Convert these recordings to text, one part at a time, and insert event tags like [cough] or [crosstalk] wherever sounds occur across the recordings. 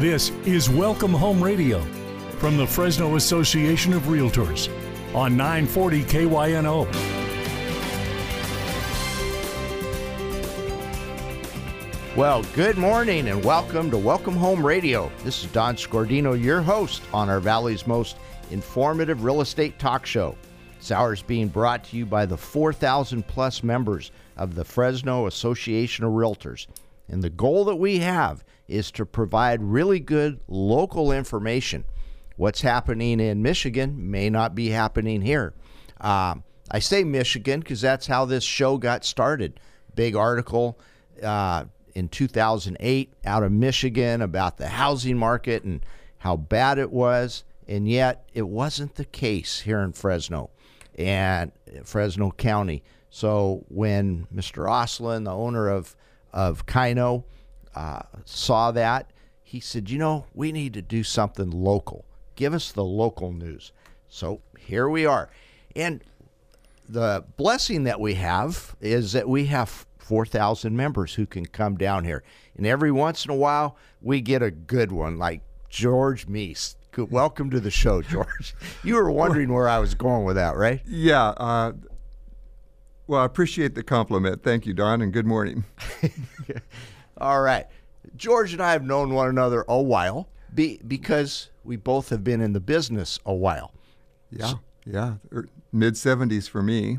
This is Welcome Home Radio from the Fresno Association of Realtors on 940 KYNO. Well, good morning and welcome to Welcome Home Radio. This is Don Scordino, your host on our Valley's most informative real estate talk show. This hour is being brought to you by the 4,000 plus members of the Fresno Association of Realtors. And the goal that we have is to provide really good local information. What's happening in Michigan may not be happening here. Um, I say Michigan because that's how this show got started. Big article uh, in 2008 out of Michigan about the housing market and how bad it was. And yet, it wasn't the case here in Fresno and Fresno County. So when Mr. Oslin, the owner of of KYNO, uh, saw that, he said, "You know, we need to do something local. Give us the local news." So here we are, and the blessing that we have is that we have 4,000 members who can come down here, and every once in a while we get a good one like George Meese. Welcome to the show, George. [laughs] you were wondering where I was going with that, right? Yeah. Uh, well, I appreciate the compliment. Thank you, Don, and good morning. [laughs] All right. George and I have known one another a while be, because we both have been in the business a while. Yeah. So, yeah. Er, Mid 70s for me.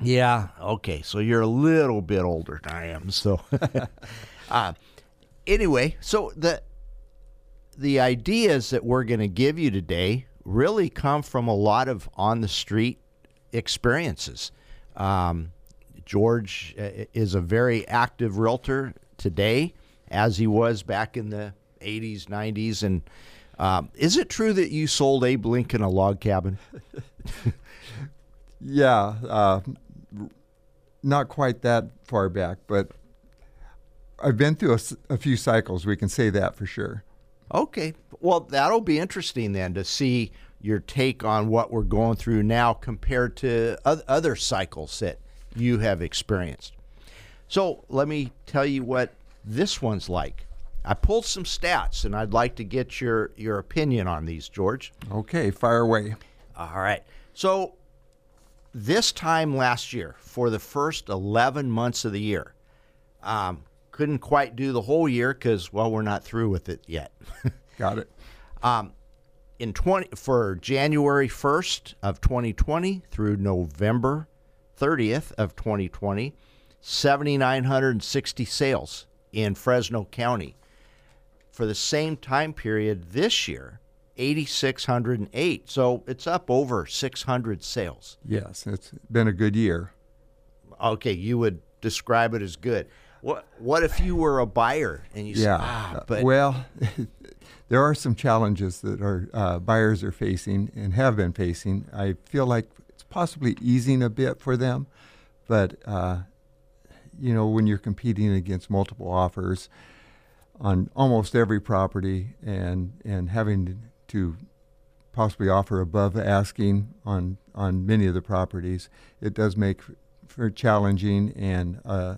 Yeah. Okay. So you're a little bit older than I am. So, [laughs] uh, anyway, so the the ideas that we're going to give you today really come from a lot of on the street experiences. Um, George uh, is a very active realtor today, as he was back in the 80s, 90s. And um, is it true that you sold Abe Lincoln a log cabin? [laughs] yeah, uh, not quite that far back, but I've been through a, a few cycles. We can say that for sure. Okay. Well, that'll be interesting then to see your take on what we're going through now compared to other cycles that you have experienced. So, let me tell you what this one's like. I pulled some stats and I'd like to get your, your opinion on these, George. Okay, fire away. All right. So, this time last year, for the first 11 months of the year, um, couldn't quite do the whole year because, well, we're not through with it yet. [laughs] Got it. Um, in 20 for January 1st of 2020 through November 30th of 2020, 7,960 sales in Fresno County. For the same time period this year, 8,608. So it's up over 600 sales. Yes, it's been a good year. Okay, you would describe it as good. What what if you were a buyer and you yeah, said, ah, but well, [laughs] there are some challenges that our uh, buyers are facing and have been facing. I feel like it's possibly easing a bit for them, but uh, you know when you're competing against multiple offers on almost every property and and having to possibly offer above asking on on many of the properties, it does make for challenging and uh,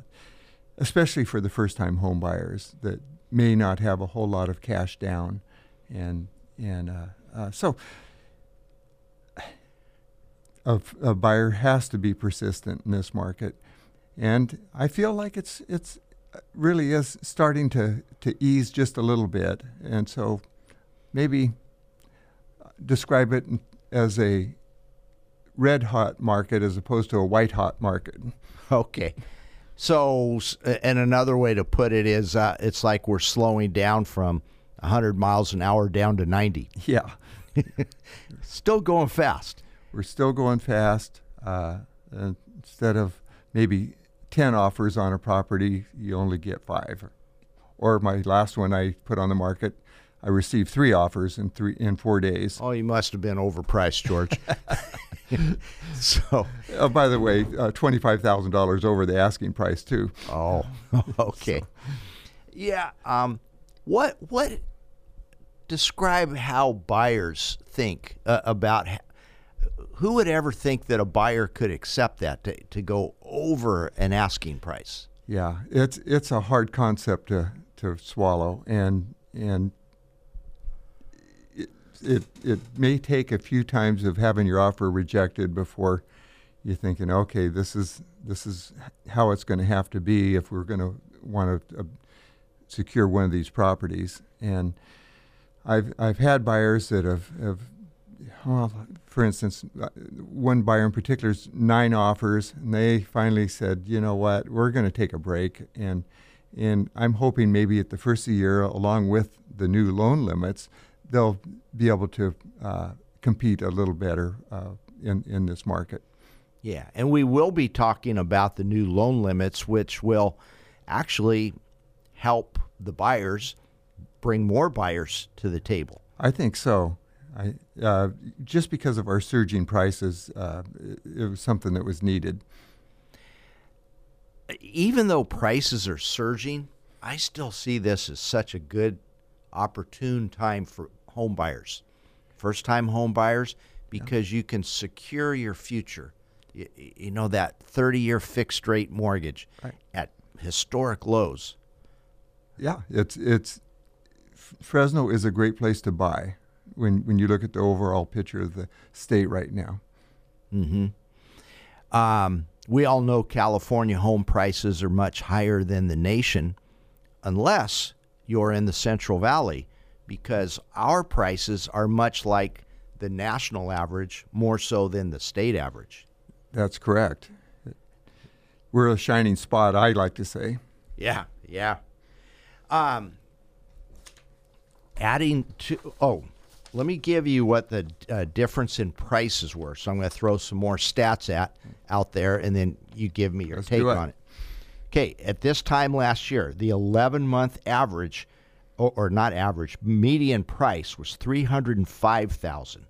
especially for the first time home buyers that may not have a whole lot of cash down, and and uh, uh, so a, a, buyer has to be persistent in this market, and I feel like it's it's really is starting to to ease just a little bit, and so maybe describe it as a red hot market as opposed to a white hot market. Okay. So, and another way to put it is, uh, it's like we're slowing down from 100 miles an hour down to 90. Yeah, [laughs] still going fast. We're still going fast. Uh, instead of maybe 10 offers on a property, you only get five. Or my last one I put on the market, I received three offers in three in four days. Oh, you must have been overpriced, George. [laughs] so, uh, by the way, uh, twenty five thousand dollars over the asking price too. Oh, [laughs] okay. So. Yeah. Um, what what describe how buyers think uh, about who would ever think that a buyer could accept that to, to go over an asking price? Yeah, it's it's a hard concept to to swallow, and and it, it it may take a few times of having your offer rejected before you're thinking, okay, this is this is how it's going to have to be if we're going to want to uh, secure one of these properties. And I've I've had buyers that have, have well, for instance, uh, one buyer in particular nine offers, and they finally said, you know what, we're going to take a break, and and I'm hoping maybe at the first of the year, along with the new loan limits, they'll be able to uh, compete a little better uh, in in this market. Yeah, and we will be talking about the new loan limits, which will actually help the buyers bring more buyers to the table. I think so. I, uh, just because of our surging prices, uh, it, it was something that was needed. Even though prices are surging, I still see this as such a good, opportune time for home buyers, first time home buyers, because yeah. you can secure your future. You, you know, that 30 year fixed rate mortgage right. at historic lows. Yeah, it's, it's, Fresno is a great place to buy when when you look at the overall picture of the state right now. Hmm. Um, we all know California home prices are much higher than the nation, unless you're in the Central Valley, because our prices are much like the national average, more so than the state average. That's correct. We're a shining spot, I like to say. Yeah, yeah. Um, adding to oh let me give you what the uh, difference in prices were. So I'm going to throw some more stats at out there, and then you give me your Let's take it. on it. Okay, at this time last year, the 11 month average, or, or, not average, median price was 305,000.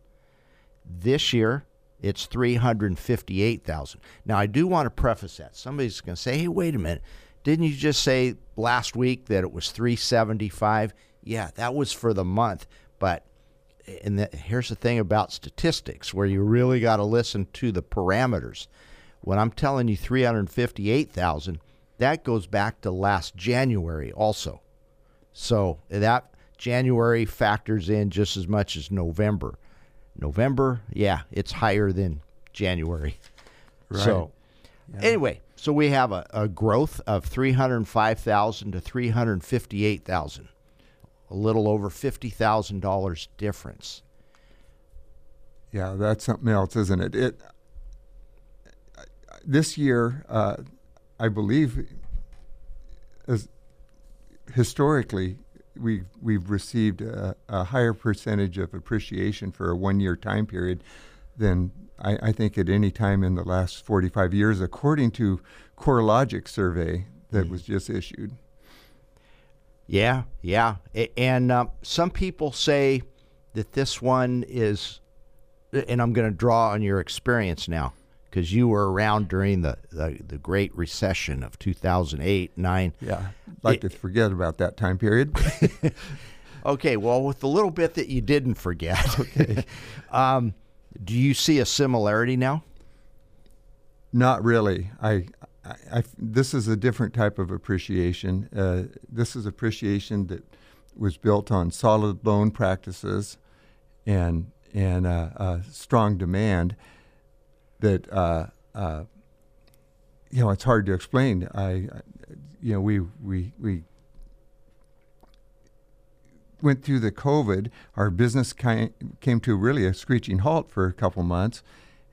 This year, it's 358,000. Now, I do want to preface that. Somebody's going to say, "Hey, wait a minute. Didn't you just say last week that it was 375?" Yeah, that was for the month, but and the, here's the thing about statistics where you really got to listen to the parameters. When I'm telling you 358,000, that goes back to last January also. So that January factors in just as much as November. November, yeah, it's higher than January. Right. So yeah. anyway, so we have a, a growth of 305,000 to 358,000 a little over $50,000 difference. Yeah, that's something else, isn't it? It this year, uh, I believe, as historically, we we've received a, a, higher percentage of appreciation for a one-year time period than I, I, think at any time in the last 45 years, according to CoreLogic survey that mm. was just issued. Yeah, yeah. And uh, some people say that this one is, and I'm going to draw on your experience now because you were around during the, the, the, Great Recession of 2008, 9. Yeah, like it, to forget about that time period. [laughs] okay, well, with the little bit that you didn't forget, [laughs] okay. um, do you see a similarity now? Not really. I I, I, this is a different type of appreciation. Uh, this is appreciation that was built on solid loan practices and and uh, uh, strong demand. That uh, uh, you know, it's hard to explain. I, you know, we we we went through the COVID. Our business came, came to really a screeching halt for a couple months,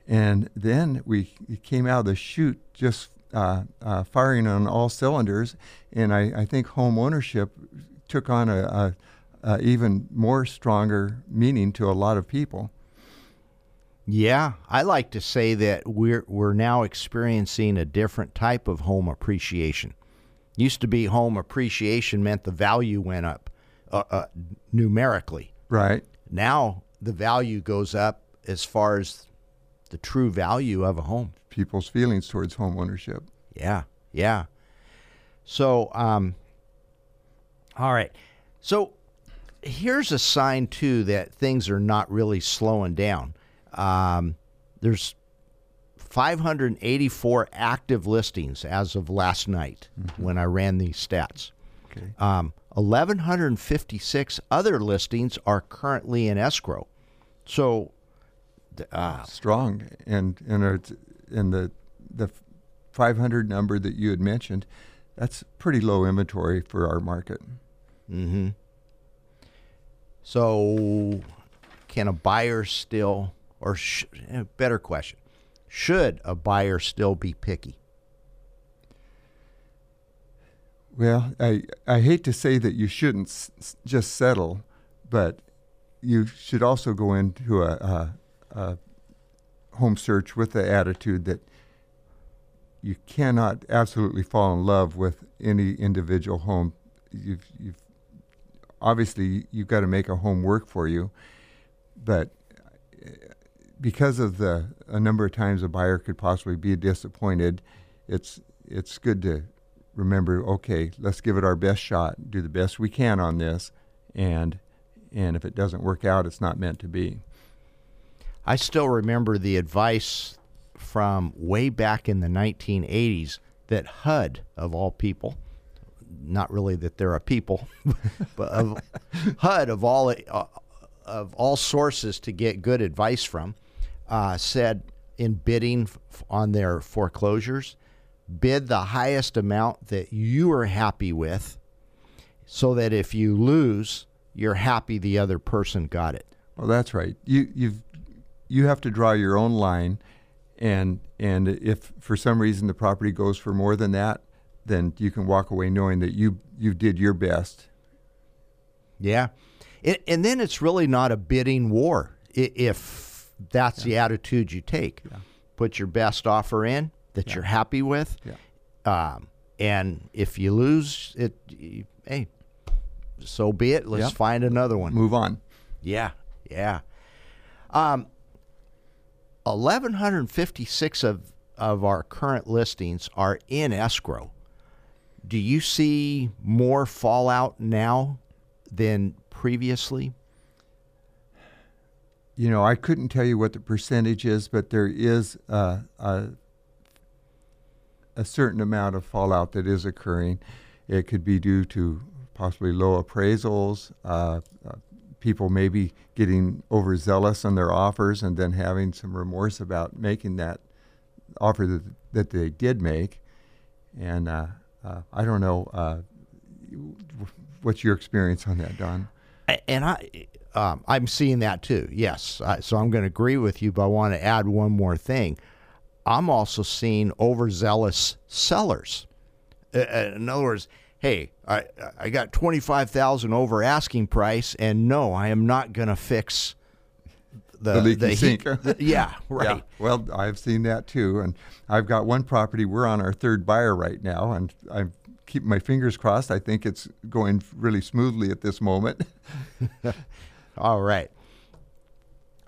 and then we came out of the chute just uh, uh, firing on all cylinders, and I, I, think home ownership took on a, a, a, even more stronger meaning to a lot of people. Yeah, I like to say that we're we're now experiencing a different type of home appreciation. Used to be home appreciation meant the value went up uh, uh numerically. Right. Now the value goes up as far as the true value of a home people's feelings towards home ownership. Yeah, yeah. So, um, all right. So here's a sign too that things are not really slowing down. Um, there's 584 active listings as of last night mm-hmm. when I ran these stats. Okay. Um, 1,156 other listings are currently in escrow. So, uh, Strong, and and the the 500 number that you had mentioned, that's pretty low inventory for our market. hmm So, can a buyer still, or sh- eh, better question, should a buyer still be picky? Well, I I hate to say that you shouldn't s- just settle, but you should also go into a, a, home search with the attitude that you cannot absolutely fall in love with any individual home. You've, you've obviously you've got to make a home work for you, but uh, because of the a number of times a buyer could possibly be disappointed, it's it's good to remember. Okay, let's give it our best shot. Do the best we can on this, and and if it doesn't work out, it's not meant to be. I still remember the advice from way back in the 1980s that HUD, of all people, not really that they're a people, [laughs] but of [laughs] HUD of all uh, of all sources to get good advice from, uh, said in bidding on their foreclosures, bid the highest amount that you are happy with, so that if you lose, you're happy the other person got it. Well, that's right. You you've you have to draw your own line, and and if for some reason the property goes for more than that, then you can walk away knowing that you you did your best. Yeah. And, and then it's really not a bidding war if that's the attitude you take. Yeah. Put your best offer in that you're happy with. Yeah. Um, and if you lose, it, y- hey, so be it. Let's Yeah. find another one. Move on. Yeah, yeah. Um, 1,156 of, of our current listings are in escrow. Do you see more fallout now than previously? You know, I couldn't tell you what the percentage is, but there is a, a, a certain amount of fallout that is occurring. It could be due to possibly low appraisals, uh, uh, people maybe getting overzealous on their offers and then having some remorse about making that offer that, that they did make. And uh, uh, I don't know, uh, what's your experience on that, Don? And I, um, I'm seeing that too. Yes, so I'm going to agree with you, but I want to add one more thing. I'm also seeing overzealous sellers. Uh, in other words, hey, I I got twenty five thousand over asking price, and no, I am not going to fix the The leaky heat- sink. the- yeah, [laughs] right. Yeah, well, I've seen that too, and I've got one property. We're on our third buyer right now, and I'm keeping my fingers crossed. I think it's going really smoothly at this moment. [laughs] All right.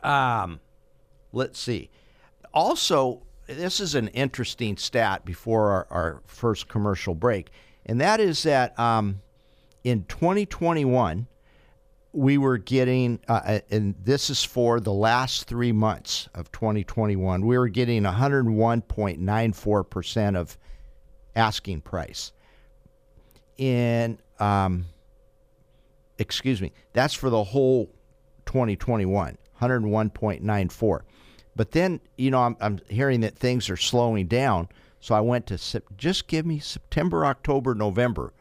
Um, let's see. Also, this is an interesting stat before our, our first commercial break, and that is that um, in 2021, we were getting, uh, uh, and this is for the last three months of 2021, we were getting 101.94% of asking price. In, um, excuse me, that's for the whole 2021, 101.94. But then, you know, I'm, I'm hearing that things are slowing down. So I went to just give me September, October, November,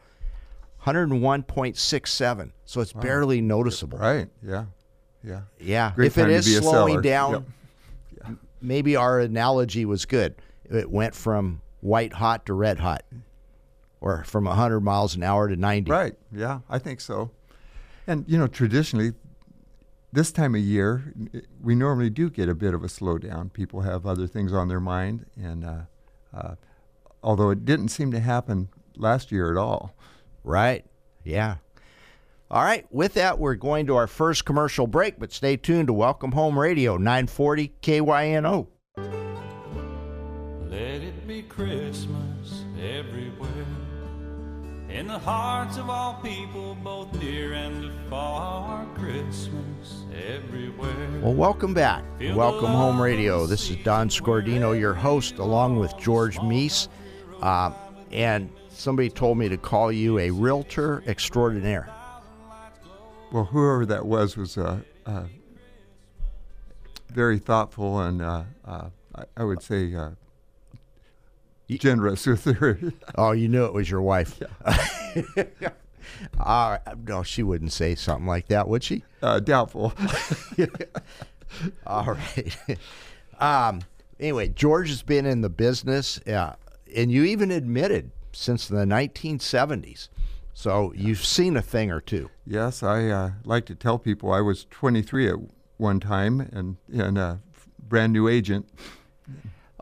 101.67. So it's barely noticeable. right? Yeah, yeah. Yeah. Great if it is slowing down, Yep. maybe our analogy was good. It went from white hot to red hot, or from 100 miles an hour to 90. Right. Yeah, I think so. And you know, traditionally, this time of year, we normally do get a bit of a slowdown. People have other things on their mind, and uh, uh, although it didn't seem to happen last year at all. Right. Yeah. All right. With that, we're going to our first commercial break, but stay tuned to Welcome Home Radio, 940 KYNO. Let it be Christmas In the hearts of all people, both near and far. Christmas everywhere. Well, welcome back. to Welcome Home Radio. This is Don Scordino, your host, along with George Meese. Uh, and somebody told me to call you a realtor extraordinaire. Well, whoever that was was uh, uh, very thoughtful and uh, uh I, I, would say uh, generous with her. [laughs] oh, you knew it was your wife. Yeah. [laughs] uh, no, she wouldn't say something like that, would she? doubtful. [laughs] All right. Um, anyway, George has been in the business, and you even admitted since the 1970s. So you've seen a thing or two. Yes, I uh, like to tell people I was 23 at one time and, and a brand new agent.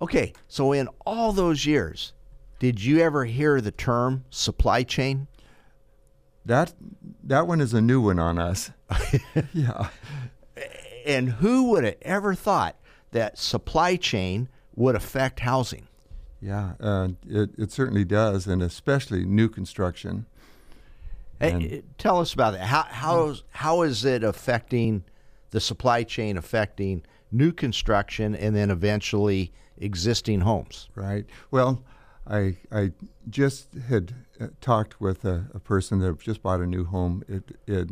Okay, so in all those years, did you ever hear the term supply chain? That that one is a new one on us. [laughs] yeah. And who would have ever thought that supply chain would affect housing? Yeah, uh, it, it certainly does, and especially new construction. Hey, tell us about that. How how how is it affecting the supply chain, affecting new construction, and then eventually existing homes? Right. Well, I I just had uh, talked with a, a, person that just bought a new home. It it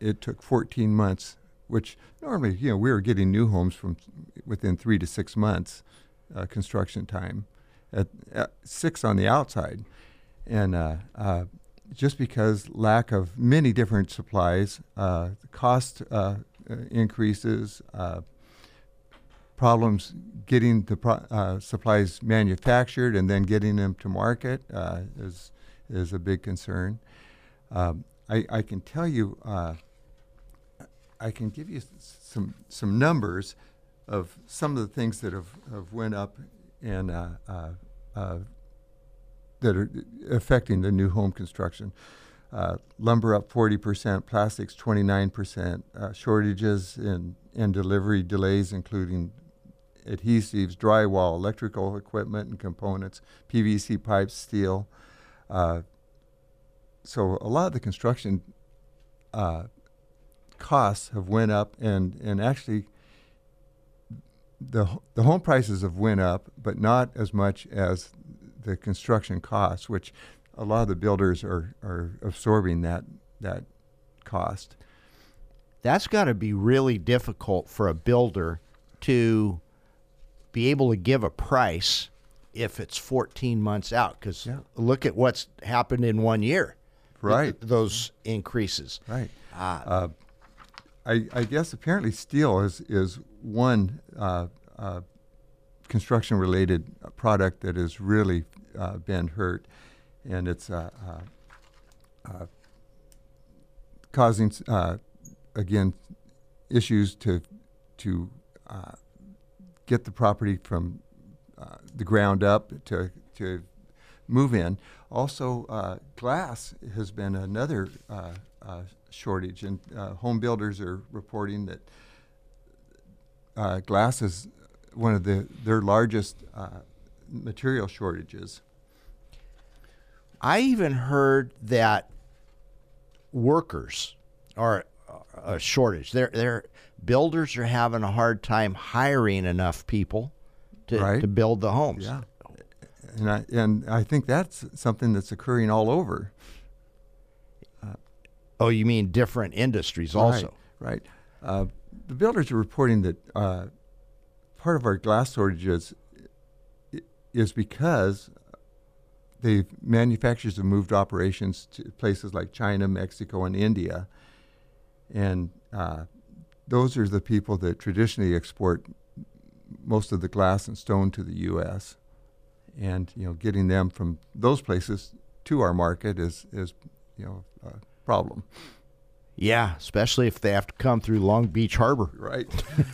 it took 14 months, which normally you know we were getting new homes from within three to six months uh, construction time, at, at, six on the outside, and uh, uh just because lack of many different supplies, uh, cost increases, problems getting the pro- uh, supplies manufactured and then getting them to market uh, is is a big concern. Um, I, I, can tell you, uh, I can give you some some numbers of some of the things that have, have went up and that are affecting the new home construction. Uh, lumber up 40%, plastics 29%, uh, shortages in, in delivery delays, including adhesives, drywall, electrical equipment and components, PVC pipes, steel. Uh, so a lot of the construction uh, costs have went up, and, and actually the the home prices have went up, but not as much as the construction costs, which a lot of the builders are, are absorbing that that cost. That's got to be really difficult for a builder to be able to give a price if it's 14 months out because yeah. look at what's happened in one year. Right. those increases. Right. Uh, uh, I, I, guess apparently steel is is one uh, uh construction related product that has really uh, been hurt, and it's uh, uh, uh causing again issues to to get the property from uh, the ground up to to move in. Also, uh, glass has been another uh, shortage, and home builders are reporting that uh, glass is one of the their largest uh, material shortages. I even heard that workers are a shortage. Their their builders are having a hard time hiring enough people to, right. to build the homes. Yeah. And I, and I think that's something that's occurring all over. Uh, oh, you mean different industries also? Right. Uh, the builders are reporting that uh, part of our glass shortages is because the manufacturers have moved operations to places like China, Mexico, and India, and uh, those are the people that traditionally export most of the glass and stone to the U.S. And you know, getting them from those places to our market is is you know a problem. Yeah, especially if they have to come through Long Beach Harbor. Right.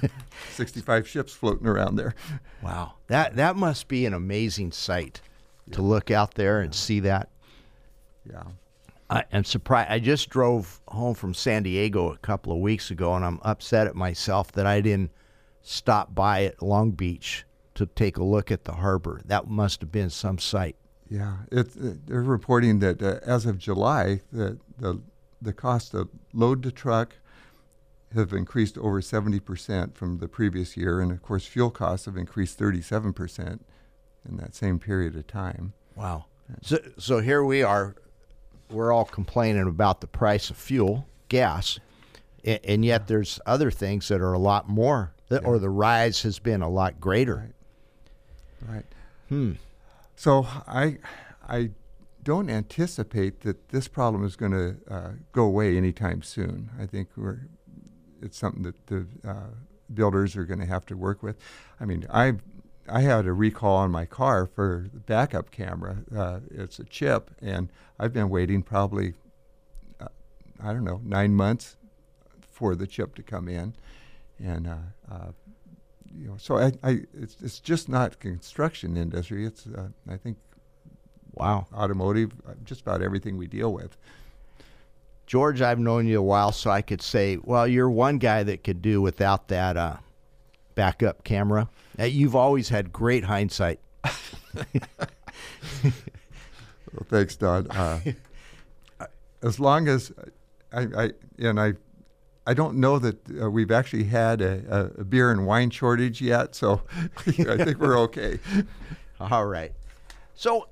[laughs] 65 ships floating around there. Wow. That that must be an amazing sight yeah. to look out there and see that. Yeah. I am surprised. I just drove home from San Diego a couple of weeks ago, and I'm upset at myself that I didn't stop by at Long Beach to take a look at the harbor. That must have been some sight. Yeah, it, it, they're reporting that uh, as of July, the the the cost of load to truck have increased over 70% from the previous year, and of course, fuel costs have increased 37% in that same period of time. Wow. So, so here we are. We're all complaining about the price of fuel, gas, and, and yet there's other things that are a lot more, that, or the rise has been a lot greater. Right. Hmm. So I, I don't anticipate that this problem is going to uh, go away anytime soon. I think we're, it's something that the uh, builders are going to have to work with. I mean, I, I had a recall on my car for the backup camera. Uh, it's a chip, and I've been waiting probably, uh, I don't know, nine months for the chip to come in, and uh, uh, you know, so I, I it's, it's just not construction industry. It's uh, I think Wow. automotive, uh, just about everything we deal with. George, I've known you a while, so I could say, well, you're one guy that could do without that uh, backup camera. Uh, you've always had great hindsight. [laughs] Well, thanks, Don. Uh, as long as I, I and I, I don't know that uh, we've actually had a, a, a beer and wine shortage yet, so [laughs] I think we're okay. [laughs] All right. So,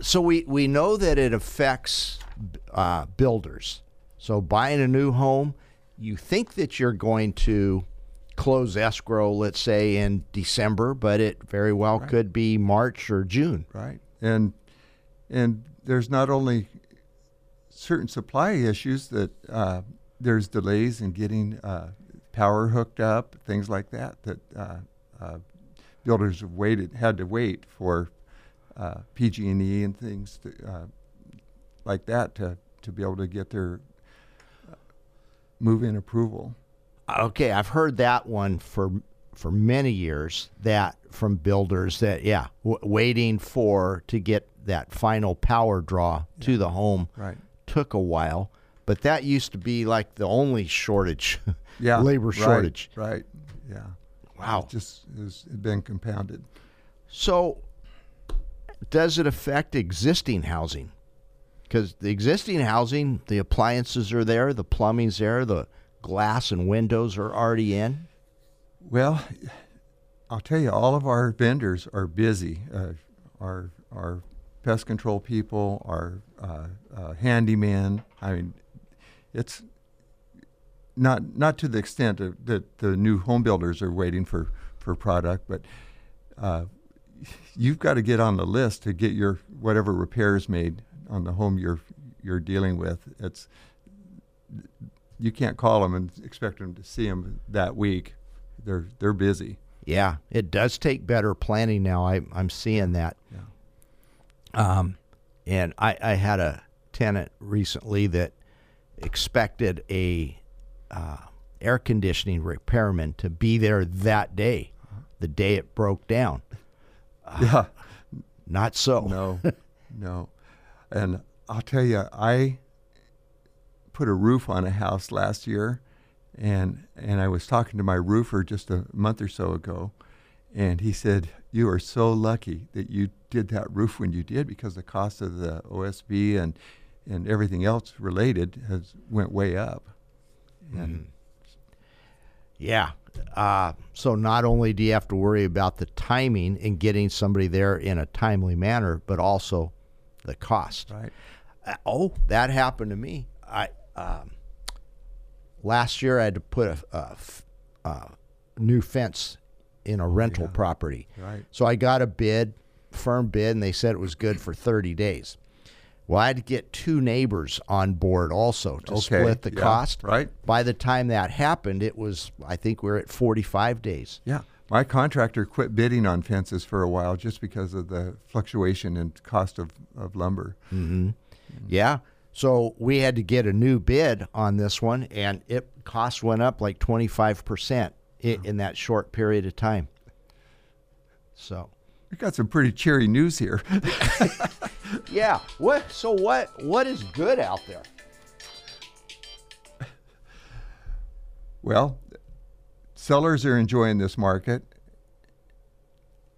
so we we know that it affects uh, builders. So buying a new home, you think that you're going to close escrow, let's say in December, but it very well could be March or June. right? And and there's not only certain supply issues that uh, there's delays in getting uh, power hooked up, things like that. That uh, uh, builders have waited, had to wait for uh, PG&E and things to, uh, like that to to be able to get their uh, move-in approval. Okay, I've heard that one for for many years. That from builders that yeah, w- waiting for to get that final power draw to the home Right. took a while. But that used to be like the only shortage, [laughs] Yeah. labor right, shortage. Right. Yeah. Wow. It just has been compounded. So, does it affect existing housing? Because the existing housing, the appliances are there, the plumbing's there, the glass and windows are already in. Well, I'll tell you, all of our vendors are busy. Uh, our our pest control people, our uh, uh, handyman. I mean, it's not not to the extent of, that the new home builders are waiting for for product, but uh, you've got to get on the list to get your whatever repairs made on the home you're you're dealing with. It's you can't call them and expect them to see them that week. They're they're busy. Yeah, it does take better planning now. I, I'm seeing that. Yeah. Um, and I, I had a tenant recently that expected a uh, air conditioning repairman to be there that day, the day it broke down. [laughs] yeah. Not so. No. [laughs] no. And I'll tell you, I put a roof on a house last year, and and I was talking to my roofer just a month or so ago, and he said, "You are so lucky that you did that roof when you did, because the cost of the OSB and and everything else related has went way up." And Yeah. Uh, so not only do you have to worry about the timing and getting somebody there in a timely manner, but also the cost. right. Uh, oh, that happened to me. I um, last year I had to put a new fence in a rental property. Right. So I got a bid, firm bid, and they said it was good for 30 days. Well, I had to get two neighbors on board also to Okay, split the yeah, cost. right. By the time that happened, it was I think we are at 45 days. Yeah. My contractor quit bidding on fences for a while just because of the fluctuation in cost of, of lumber. Yeah. So we had to get a new bid on this one, and it cost went up like 25% i- in that short period of time. So, We've got some pretty cheery news here. [laughs] yeah. What? So what? What is good out there? well, sellers are enjoying this market,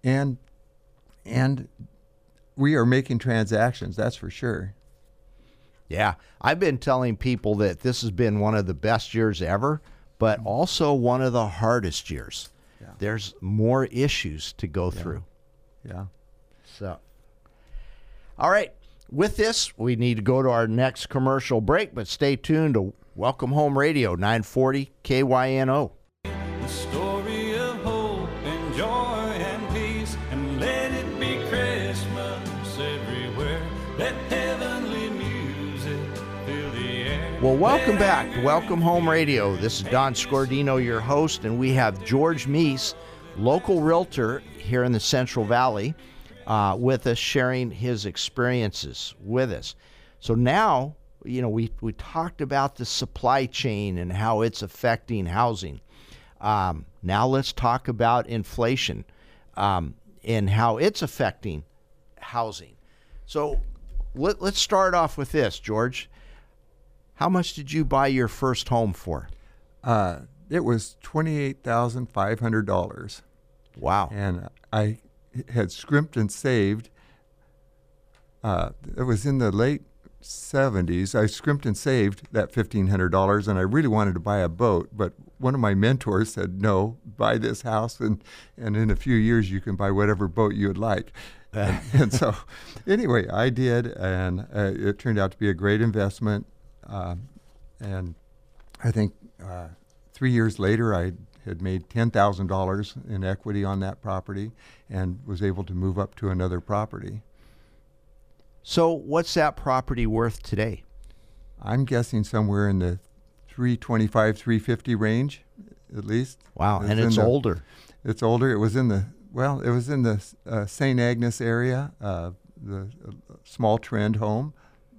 and and we are making transactions. That's for sure. Yeah, I've been telling people that this has been one of the best years ever, but mm-hmm. also one of the hardest years. Yeah. There's more issues to go through. Yeah. So, All right. With this, we need to go to our next commercial break, but stay tuned to Welcome Home Radio 940 KYNO. Well, welcome back Welcome Home Radio. This is Don Scordino, your host, and we have George Meese, local realtor here in the Central Valley, uh, with us, sharing his experiences with us. So now, you know, we, we talked about the supply chain and how it's affecting housing. Um, now let's talk about inflation um, and how it's affecting housing. So let, let's start off with this, George. How much did you buy your first home for? Uh, it was twenty-eight thousand five hundred dollars, Wow. and I had scrimped and saved. Uh, it was in the late '70s. I scrimped and saved that fifteen hundred dollars, and I really wanted to buy a boat. But one of my mentors said, "No, buy this house, and and in a few years you can buy whatever boat you would like." and, [laughs] and so, anyway, I did, and uh, it turned out to be a great investment. Um, and I think uh, three years later, I had made ten thousand dollars in equity on that property, and was able to move up to another property. So what's that property worth today? I'm guessing somewhere in the 325, 350 range, at least. Wow, It's and it's the- older. It's older. It was in the well. It was in the uh, St. Agnes area, uh, the uh, small trend home.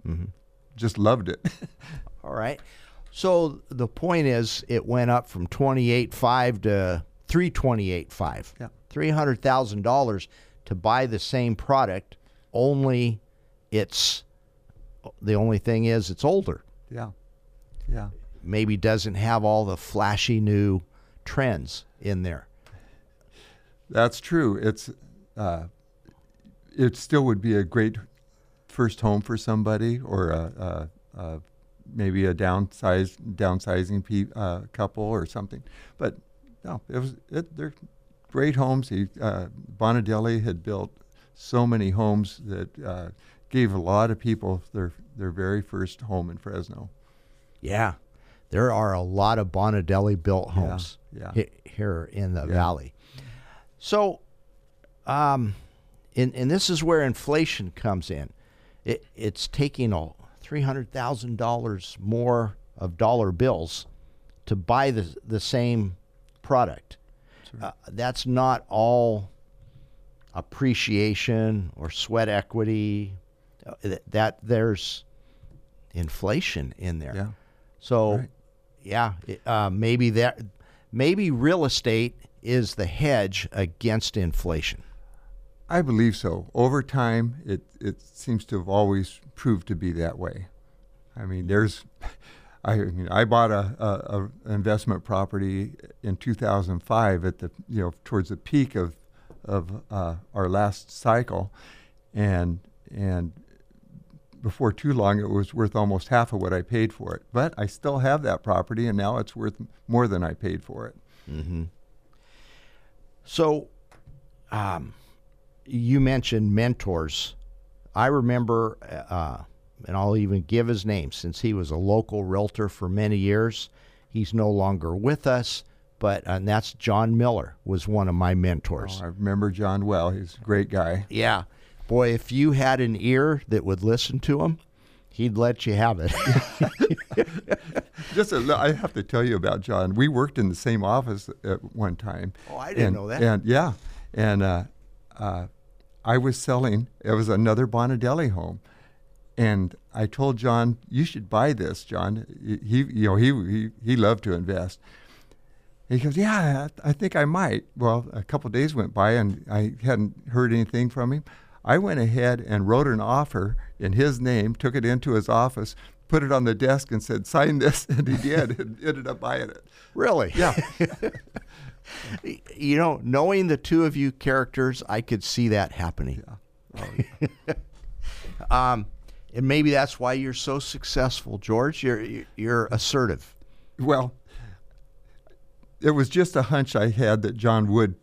Mhm. Just loved it. [laughs] All right. So the point is, it went up from twenty eight five to three twenty eight five. Yeah. Three hundred thousand dollars to buy the same product. Only, it's the only thing is it's older. yeah, yeah. Maybe doesn't have all the flashy new trends in there. That's true. It's uh, it still would be a great first home for somebody, or a, a, a maybe a downsize downsizing pe- uh, couple or something. But no, it was it, they're great homes. He uh, Bonadelle had built so many homes that uh, gave a lot of people their their very first home in Fresno. Yeah, there are a lot of Bonadelle built homes yeah. he- here in the Yeah. valley. So, um, and, and this is where inflation comes in. It, it's taking a three hundred thousand dollars more of dollar bills to buy the the same product. Uh, that's not all appreciation or sweat equity. Uh, th- that there's inflation in there. Yeah. So, Right. yeah, it, uh, maybe that maybe real estate is the hedge against inflation. I believe so. Over time, it, it seems to have always proved to be that way. I mean, there's, [laughs] I mean, I bought a, a, a investment property in 2005 at the you know towards the peak of of uh, our last cycle, and and before too long, it was worth almost half of what I paid for it. But I still have that property, and now it's worth more than I paid for it. Mm-hmm. So, um, you mentioned mentors. I remember, uh, and I'll even give his name since he was a local realtor for many years. He's no longer with us, but and that's John Miller was one of my mentors. Oh, I remember John well. He's a great guy. Yeah, boy, if you had an ear that would listen to him, he'd let you have it. [laughs] Just a, I have to tell you about John. We worked in the same office at one time. Oh, I didn't and, know that. And yeah, and uh, uh, I was selling. It was another Bonadelle home, and I told John, "You should buy this, John." He, you know, he he he loved to invest. He goes, "Yeah, I I think I might." Well, a couple of days went by, and I hadn't heard anything from him. I went ahead and wrote an offer in his name, took it into his office, put it on the desk, and said, "Sign this," [laughs] and he did, and ended up buying it. really? Yeah, [laughs] You know, knowing the two of you characters, I could see that happening. [laughs] um, and maybe that's why you're so successful, George. You're you're assertive. well, it was just a hunch I had that John would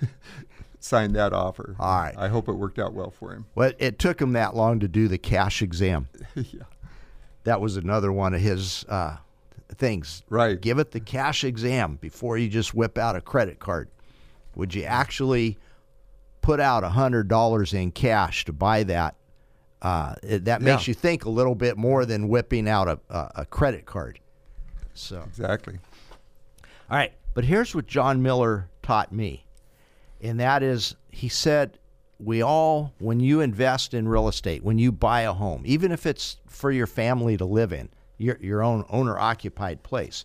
[laughs] signed that offer. All right. I hope it worked out well for him. Well, it took him that long to do the cash exam. [laughs] yeah. That was another one of his uh, things. Right. Give it the cash exam before you just whip out a credit card. Would you actually put out a hundred dollars in cash to buy that? Uh, it, that makes Yeah. you think a little bit more than whipping out a, a, a credit card. So. Exactly. All right, but here's what John Miller taught me, and that is he said, we all, when you invest in real estate, when you buy a home, even if it's for your family to live in, your, your own owner occupied place,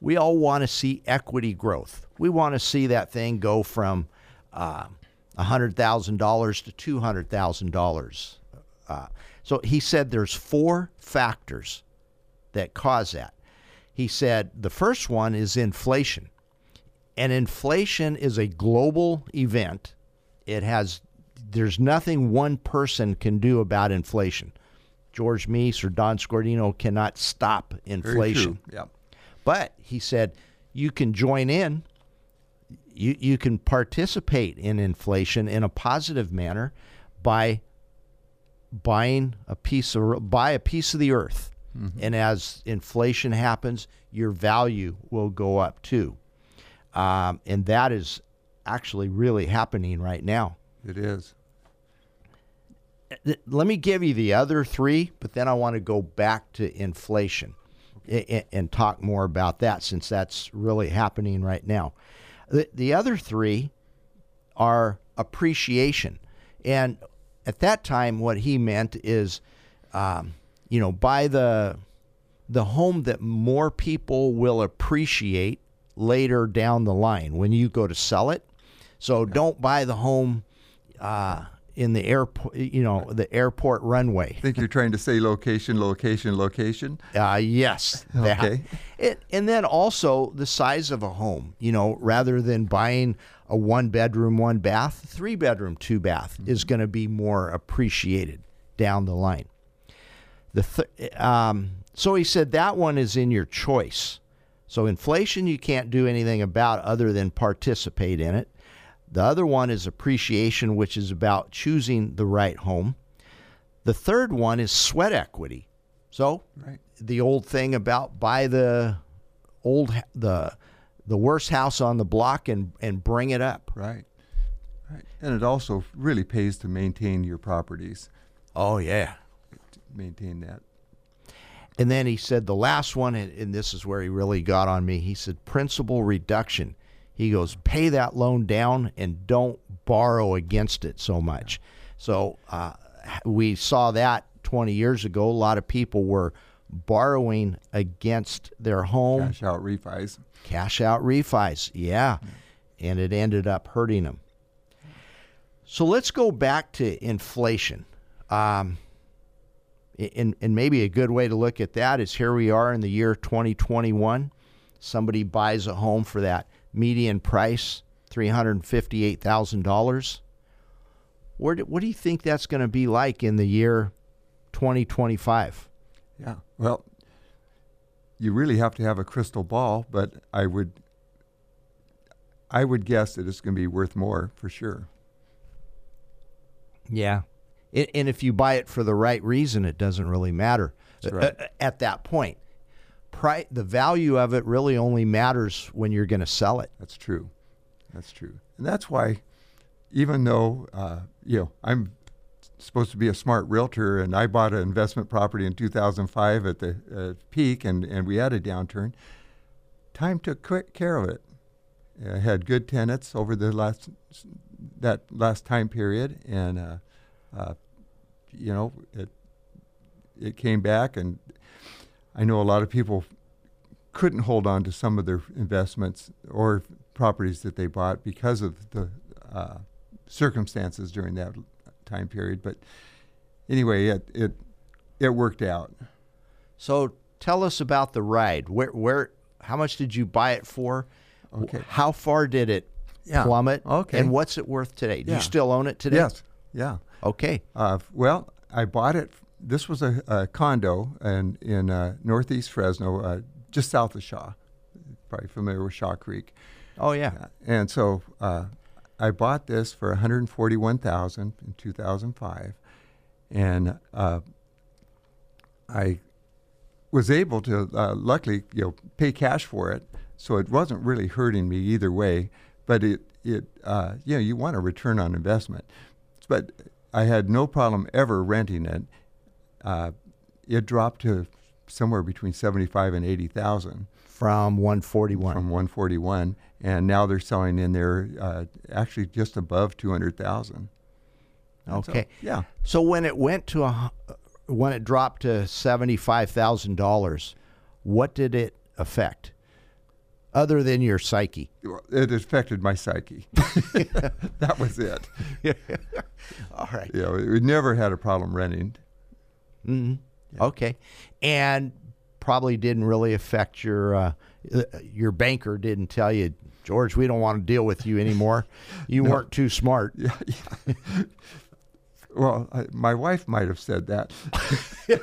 we all want to see equity growth. We want to see that thing go from uh, $100,000 to $200,000. Uh, so he said there's four factors that cause that. He said the first one is inflation. And inflation is a global event. It has there's nothing one person can do about inflation. George Meese or Don Scordino cannot stop inflation. Yeah. But he said you can join in. You you can participate in inflation in a positive manner by buying a piece of buy a piece of the earth. And as inflation happens, your value will go up too. Um, and that is actually really happening right now. It is. Let me give you the other three, but then I want to go back to inflation a- a- and talk more about that since that's really happening right now. The, the other three are appreciation. And at that time, what he meant is, um, you know, buy the the home that more people will appreciate later down the line when you go to sell it. So don't buy the home uh, in the airport, you know, the airport runway. I think you're trying to say location, location, location. Uh, yes. that. Okay. It, and then also the size of a home. You know, rather than buying a one bedroom, one bath, three bedroom, two bath is going to be more appreciated down the line. The th- um, so he said that one is in your choice. So inflation you can't do anything about other than participate in it. The other one is appreciation, which is about choosing the right home. The third one is sweat equity. So Right. the old thing about buy the old the the worst house on the block and and bring it up. Right. Right. And it also really pays to maintain your properties. Oh yeah. Maintain that. And then he said the last one, and, and this is where he really got on me. He said principal reduction. He goes, pay that loan down and don't borrow against it so much. So uh, we saw that 20 years ago. A lot of people were borrowing against their home, Cash out refis. cash out refis. Yeah. And it ended up hurting them. So let's go back to inflation. Um, and, and maybe a good way to look at that is here we are in the year 2021. Somebody buys a home for that median price, $358,000. What do you think that's going to be like in the year 2025? Yeah. Well, you really have to have a crystal ball, but I would I would guess that it's going to be worth more for sure. Yeah. And, and if you buy it for the right reason, it doesn't really matter right. At that point. Pri- the value of it really only matters when you're going to sell it. That's true. That's true. And that's why even though uh, you know, I'm supposed to be a smart realtor and I bought an investment property in 2005 at the uh, peak and, and we had a downturn, time took care of it. I had good tenants over the last that last time period, and uh, uh, you know it it came back, and I know a lot of people couldn't hold on to some of their investments or properties that they bought because of the uh, circumstances during that time period. But anyway, it it it worked out. So tell us about the ride. Where, where, how much did you buy it for? Okay. How far did it Yeah. plummet? Okay. And what's it worth today? Do Yeah. you still own it today? Yes. Yeah. Okay. Uh, well, I bought it. This was a, a condo in in uh, northeast Fresno, uh, just south of Shaw. Probably familiar with Shaw Creek. Oh yeah. And so uh, I bought this for 141,000 in 2005, and uh, I was able to uh, luckily you know pay cash for it, so it wasn't really hurting me either way. But it it uh, you know you want a return on investment, but I had no problem ever renting it. Uh, it dropped to somewhere between 75 and 80 thousand From 141. from 141, and now they're selling in there uh, actually just above 200,000. And so, Okay. yeah. So when it went to a, when it dropped to seventy-five thousand dollars, what did it affect, other than your psyche? It affected my psyche. [laughs] that was it. [laughs] All right. You know, we never had a problem renting. Okay. And probably didn't really affect your uh, uh, your banker didn't tell you, George, we don't want to deal with you anymore. [laughs] You weren't too smart. [laughs] Yeah, yeah. well, I, my wife might have said that. [laughs]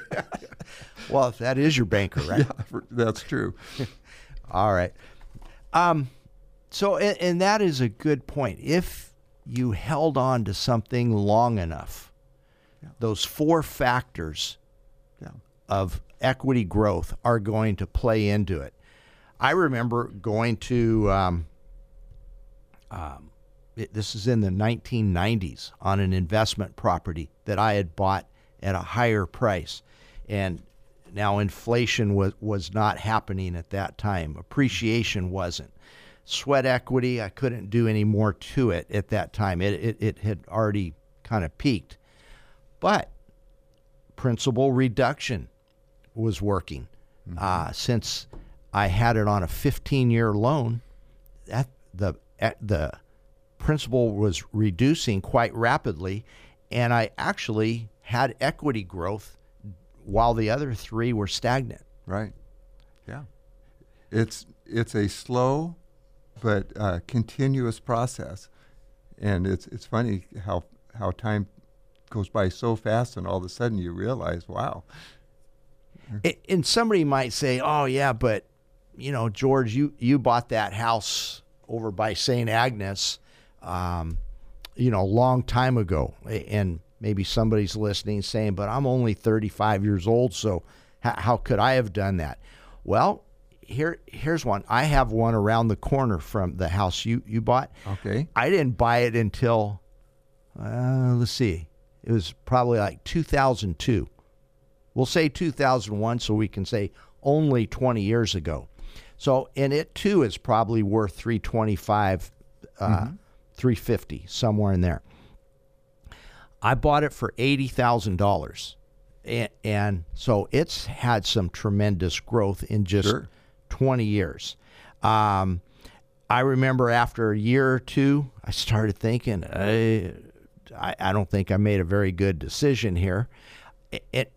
Well, that is your banker, right? yeah, that's true. All right. Um, so, and, and that is a good point. If you held on to something long enough, those four factors Yeah. of equity growth are going to play into it. I remember going to, um, um, it, this is in the 1990s, on an investment property that I had bought at a higher price. And now inflation was, was not happening at that time, appreciation wasn't. Sweat equity, I couldn't do any more to it at that time. It, it, it had already kind of peaked. But principal reduction was working. Uh, since I had it on a 15 year loan, that the eh, the principal was reducing quite rapidly, and I actually had equity growth while the other three were stagnant. Right. Yeah. It's it's a slow but uh, continuous process, and it's it's funny how how time goes by so fast, and all of a sudden you realize, wow, And somebody might say, "Oh yeah, but you know, George, you you bought that house over by St. Agnes, um, you know, a long time ago." And maybe somebody's listening saying, "But I'm only 35 years old, so h- how could I have done that?" Well, here here's one. I have one around the corner from the house you you bought. okay, I didn't buy it until uh, let's see, it was probably like 2002. We'll say 2001, so we can say only 20 years ago. So, and it too is probably worth 325, uh, 350, somewhere in there. I bought it for eighty thousand dollars, and, and so it's had some tremendous growth in just Sure. twenty years. Um, I remember after a year or two, I started thinking, I, I, I don't think I made a very good decision here. It, it,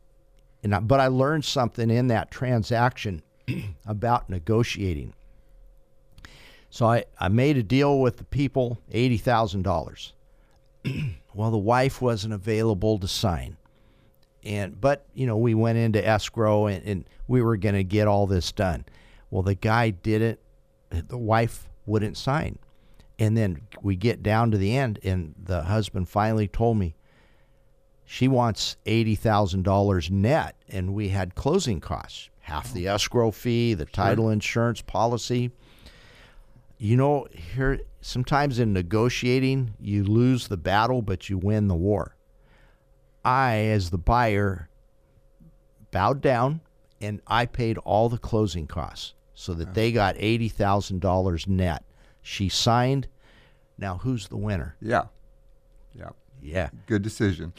I, but I learned something in that transaction [clears throat] about negotiating. So I, I made a deal with the people, eighty thousand dollars. [clears throat] well, the wife wasn't available to sign, and but you know we went into escrow and, and we were going to get all this done. Well, the guy didn't. The wife wouldn't sign, and then we get down to the end, and the husband finally told me she wants eighty thousand dollars net, and we had closing costs, half the oh. escrow fee, the title insurance policy. You know, here sometimes in negotiating, you lose the battle, but you win the war. I, as the buyer, bowed down and I paid all the closing costs so that they got eighty thousand dollars net. She signed. Now who's the winner? yeah, yeah, Yeah. good decision.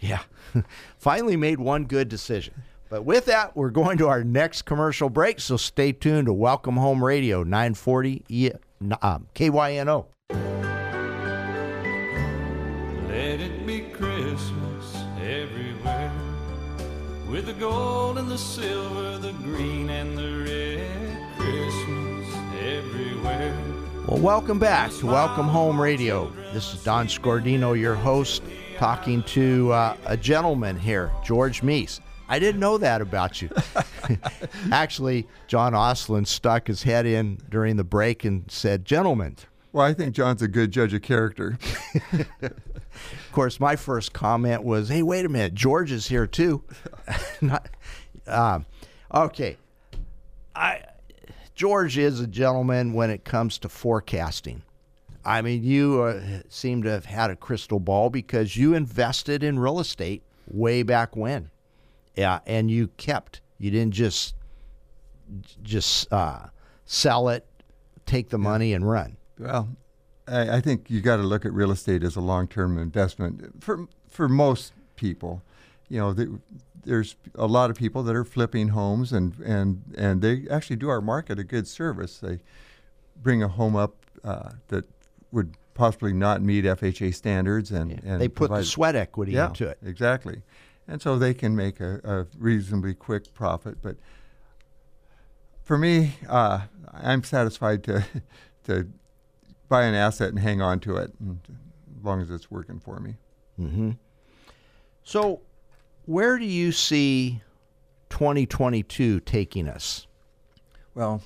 Yeah. [laughs] Finally made one good decision. But with that, we're going to our next commercial break. So stay tuned to Welcome Home Radio 940 e, um, KYNO. Let it be Christmas everywhere. With the gold and the silver, the green and the red. Christmas everywhere. Well, welcome back to Welcome Home Radio. This is Don Scordino, your host, talking to uh, a gentleman here, George Meese. I didn't know that about you. [laughs] [laughs] Actually, John Oslin stuck his head in during the break and said, Gentlemen, Well, I think John's a good judge of character. [laughs] Of course, my first comment was, "Hey, wait a minute, George is here too." Not, um, okay, I George is a gentleman when it comes to forecasting. I mean, you uh, seem to have had a crystal ball because you invested in real estate way back when, yeah, and you kept. You didn't just just uh, sell it, take the money, and run. Well, I, I think you got to look at real estate as a long-term investment for for most people. You know, the, there's a lot of people that are flipping homes, and and and they actually do our market a good service. They bring a home up uh, that would possibly not meet FHA standards, and, and they put the sweat equity yeah, into it. exactly, and so they can make a, a reasonably quick profit. But for me, uh, I'm satisfied to [laughs] to buy an asset and hang on to it, and as long as it's working for me. So, where do you see 2022 taking us? Well,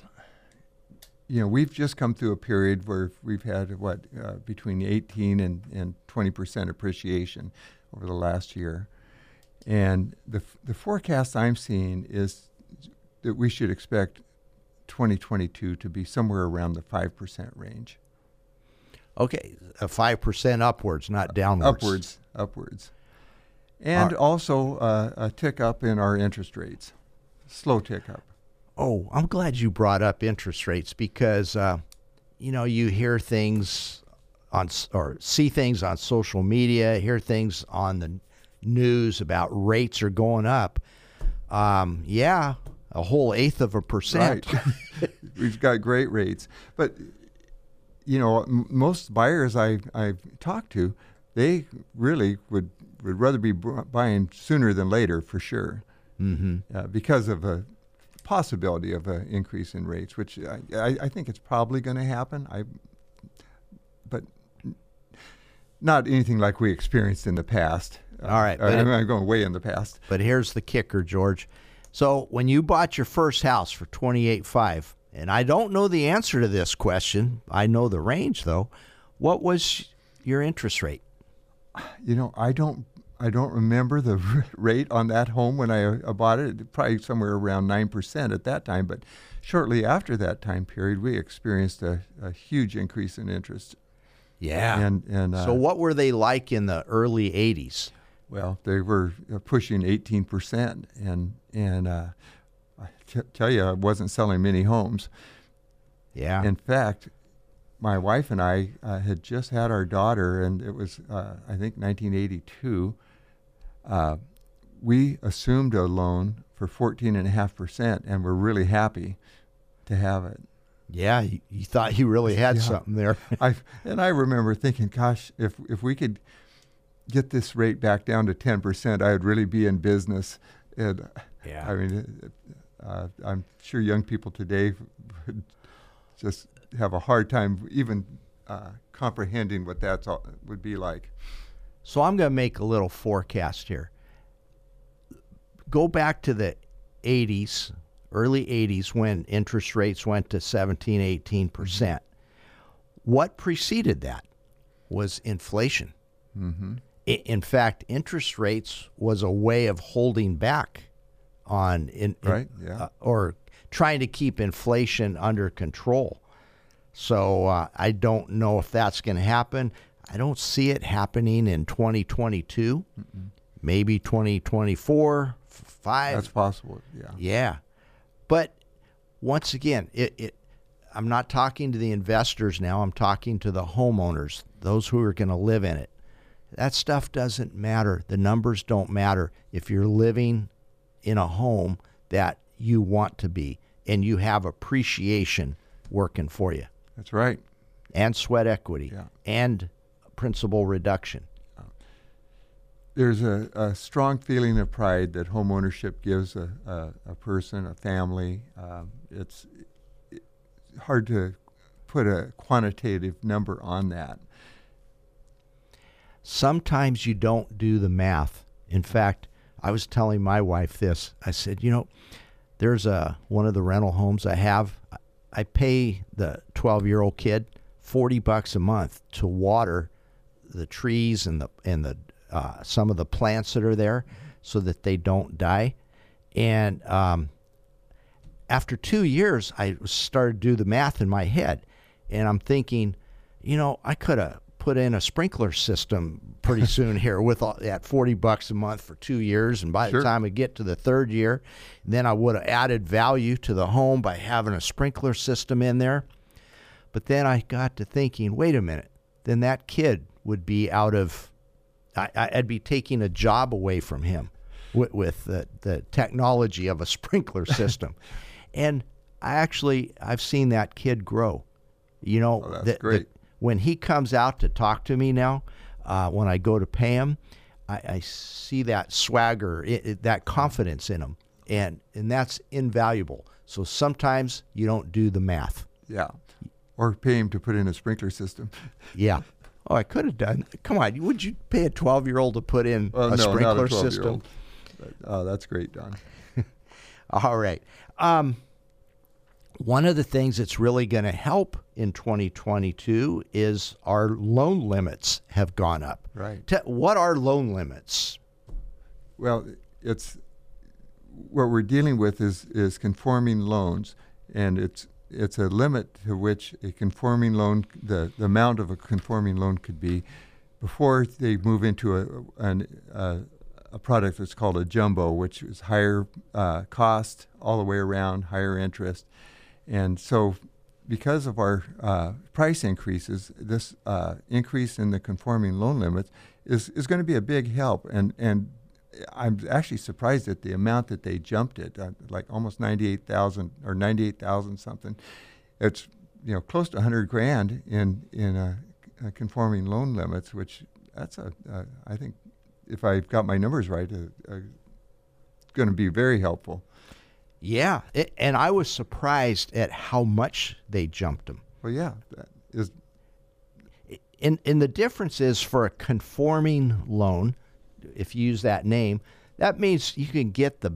you know, we've just come through a period where we've had what uh, between 18 and, and 20 percent appreciation over the last year, and the f- the forecast I'm seeing is that we should expect 2022 to be somewhere around the five percent range, Okay, a five percent upwards, not downwards. upwards, upwards, and also uh, a tick up in our interest rates, slow tick up. Oh, I'm glad you brought up interest rates because, uh, you know, you hear things on or see things on social media, hear things on the news about rates are going up. Um, yeah, a whole eighth of a percent. Right. [laughs] We've got great rates, but you know, m- most buyers I I've talked to, they really would would rather be buying sooner than later for sure, mm-hmm. uh, because of a possibility of an increase in rates, which I, I, I think it's probably going to happen. I, but not anything like we experienced in the past. All right, Uh, I'm, I'm going way in the past. But here's the kicker, George. So when you bought your first house for twenty eight five, and I don't know the answer to this question, I know the range though. What was your interest rate? You know, I don't I don't remember the [laughs] rate on that home when I uh, bought it. Probably somewhere around nine percent at that time. But shortly after that time period, we experienced a, a huge increase in interest. Yeah. And and uh, so what were they like in the early '80s? well, they were uh, pushing eighteen percent, and and uh, I t- tell you, I wasn't selling many homes. Yeah. In fact, my wife and I uh, had just had our daughter, and it was, uh, I think, 1982. Uh, we assumed a loan for 14.5%, and we're really happy to have it. yeah. You, you thought you really had Yeah. something there. [laughs] I and I remember thinking, gosh, if if we could get this rate back down to 10%, I would really be in business. And Yeah. I mean, uh, I'm sure young people today [laughs] would just have a hard time even uh, comprehending what that would be like. So I'm going to make a little forecast here. Go back to the 80s, early 80s, when interest rates went to 17, 18 percent. What preceded that was inflation. Mm-hmm. In fact, interest rates was a way of holding back on in, in- Right, yeah. uh, or trying to keep inflation under control. So uh, I don't know if that's going to happen. I don't see it happening in 2022, maybe 2024, f- five. That's possible. Yeah. Yeah. But once again, it, it I'm not talking to the investors now. I'm talking to the homeowners, those who are going to live in it. That stuff doesn't matter. The numbers don't matter if you're living in a home that you want to be and you have appreciation working for you That's right. and sweat equity Yeah. and principal reduction. There's a, a strong feeling of pride that home ownership gives a, a, a person, a family. Um, it's, it's hard to put a quantitative number on that. sometimes you don't do the math. In fact, I was telling my wife this. I said, you know, there's a one of the rental homes I have. I pay the 12 year old kid 40 bucks a month to water the trees and the and the uh, some of the plants that are there so that they don't die. And um, after two years, I started to do the math in my head, and I'm thinking, you know, I could have put in a sprinkler system pretty [laughs] soon here with all, at 40 bucks a month for two years, and by Sure. the time I get to the third year, then I would have added value to the home by having a sprinkler system in there. But then I got to thinking, wait a minute, then that kid would be out of, I, I'd be taking a job away from him with, with the, the technology of a [laughs] sprinkler system. [laughs] and I actually, I've seen that kid grow. You know, Oh, that great. When he comes out to talk to me now, uh, when I go to pay him, I, I see that swagger, it, it, that confidence in him, and and that's invaluable. So sometimes you don't do the math. Yeah. Or pay him to put in a sprinkler system. [laughs] Yeah. Oh, I could have done. Come on, would you pay a twelve-year-old to put in Well, a no, sprinkler not a 12 system? old. Oh, that's great, Don. [laughs] All right. Um, one of the things that's really going to help in 2022 is our loan limits have gone up. Right. Te- what are loan limits? Well, it's what we're dealing with is is conforming loans, and it's it's a limit to which a conforming loan, the, the amount of a conforming loan could be, before they move into a an, a, a product that's called a jumbo, which is higher uh, cost all the way around, higher interest, and so because of our uh, price increases, this uh, increase in the conforming loan limits is, is going to be a big help. And, and I'm actually surprised at the amount that they jumped it, uh, like almost 98,000 or 98,000 something. It's you know close to 100 grand in in uh, uh, conforming loan limits, which that's a I think if I've got my numbers right, uh, going to be very helpful. Yeah, it, and I was surprised at how much they jumped them. Well, yeah, that is And and the difference is for a conforming loan, if you use that name, that means you can get the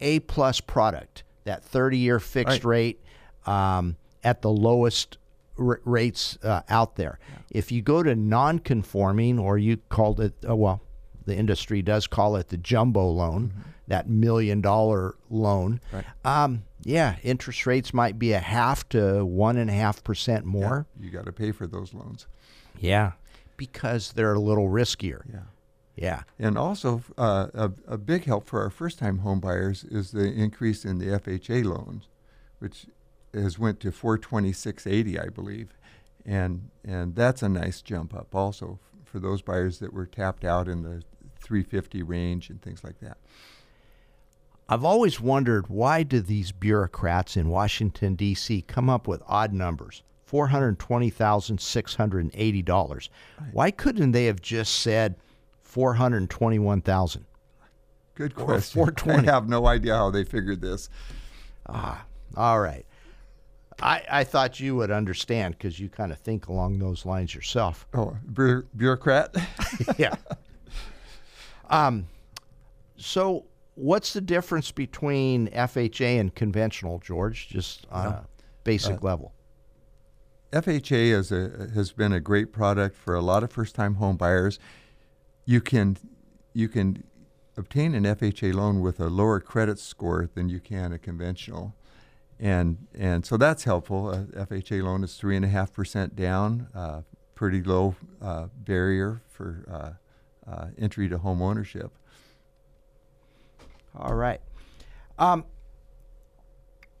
A plus product, that 30 year fixed rate um, at the lowest r- rates uh, out there. If you go to non conforming, or you called it, uh, well, the industry does call it the jumbo loan, that million dollar loan. Right. Um, yeah, interest rates might be a half to one and a half percent more. you got to pay for those loans. Yeah, because they're a little riskier. Yeah. Yeah. And also, uh, a, a big help for our first-time home buyers is the increase in the FHA loans, which has went to 426.80, I believe, and and that's a nice jump up also for those buyers that were tapped out in the 350 range and things like that. I've always wondered why do these bureaucrats in Washington D.C. come up with odd numbers? Four hundred twenty thousand six hundred eighty dollars. Why couldn't they have just said four hundred twenty-one thousand? Good Or question. 420. [laughs] I have no idea how they figured this. Ah, All right. I, I thought you would understand because you kind of think along those lines yourself. Oh, bu- bureaucrat. [laughs] yeah. [laughs] Um, so what's the difference between FHA and conventional, George? Just on a basic level. FHA is a, has been a great product for a lot of first-time home buyers. You can you can obtain an FHA loan with a lower credit score than you can a conventional, and and so that's helpful. A FHA loan is three and a half percent down, uh, pretty low uh, barrier for uh, entry to home ownership. All right. Um,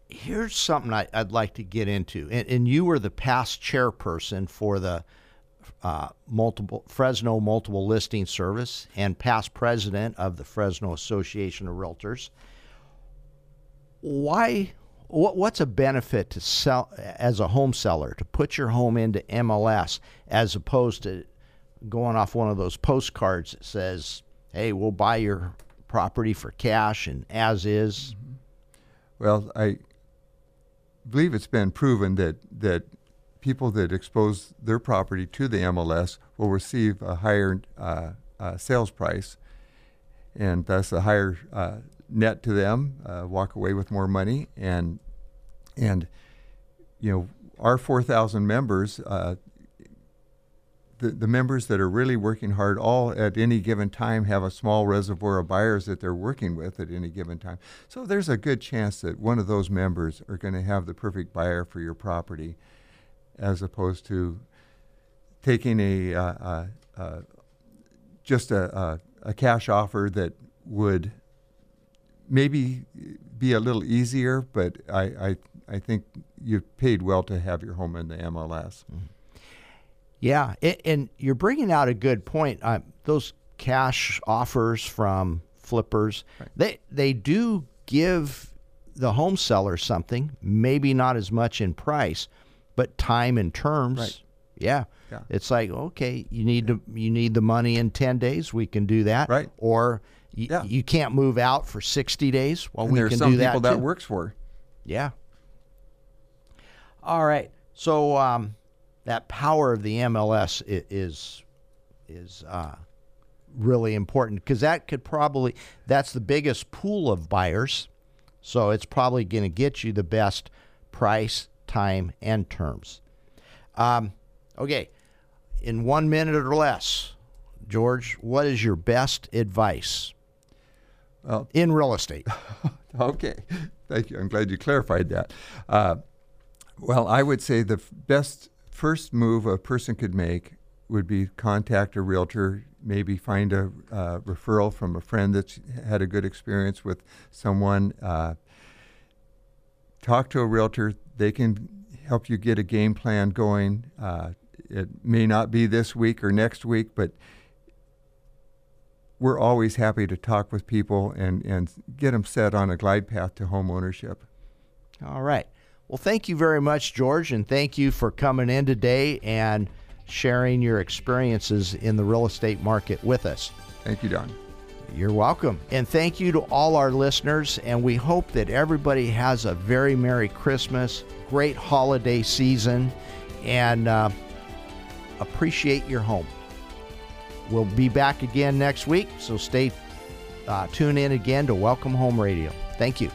here's something I, I'd like to get into, and, and you were the past chairperson for the uh, multiple Fresno Multiple Listing Service and past president of the Fresno Association of Realtors. Why? What, what's a benefit to sell as a home seller to put your home into MLS as opposed to going off one of those postcards that says, "Hey, we'll buy your property for cash and as is." Well, I believe it's been proven that that people that expose their property to the MLS will receive a higher uh, uh, sales price, and thus a higher uh, net to them. Uh, walk away with more money, and and you know our 4,000 members, uh, the, the members that are really working hard all at any given time have a small reservoir of buyers that they're working with at any given time. So there's a good chance that one of those members are going to have the perfect buyer for your property as opposed to taking a, uh, uh, uh, just a, a, a cash offer that would maybe be a little easier, but I, I, I think you've paid well to have your home in the MLS. Yeah, a- and you're bringing out a good point. Uh, those cash offers from flippers, they they do give the home seller something, maybe not as much in price, but time and terms. Right. Yeah. Yeah. It's like, okay, you need to you need the money in 10 days, we can do that. Right. Or y- Yeah. you can't move out for 60 days. Well, And we there are can some do that people that too. works for. Yeah. All right. So um, that power of the MLS is is uh, really important because that could probably that's the biggest pool of buyers. So it's probably going to get you the best price, time, and terms. Um, okay, in one minute or less, George, what is your best advice Well, in real estate? [laughs] Okay, thank you. I'm glad you clarified that. Uh, well, I would say the best first move a person could make would be contact a realtor, maybe find a uh, referral from a friend that's had a good experience with someone. Uh, talk to a realtor. They can help you get a game plan going. Uh, it may not be this week or next week, but we're always happy to talk with people and, and get them set on a glide path to home ownership. All right. Well, thank you very much, George, and thank you for coming in today and sharing your experiences in the real estate market with us. Thank you, Don. You're welcome. And thank you to all our listeners. And we hope that everybody has a very Merry Christmas, great holiday season, and uh, appreciate your home. We'll be back again next week, so stay uh, tune in again to Welcome Home Radio. Thank you.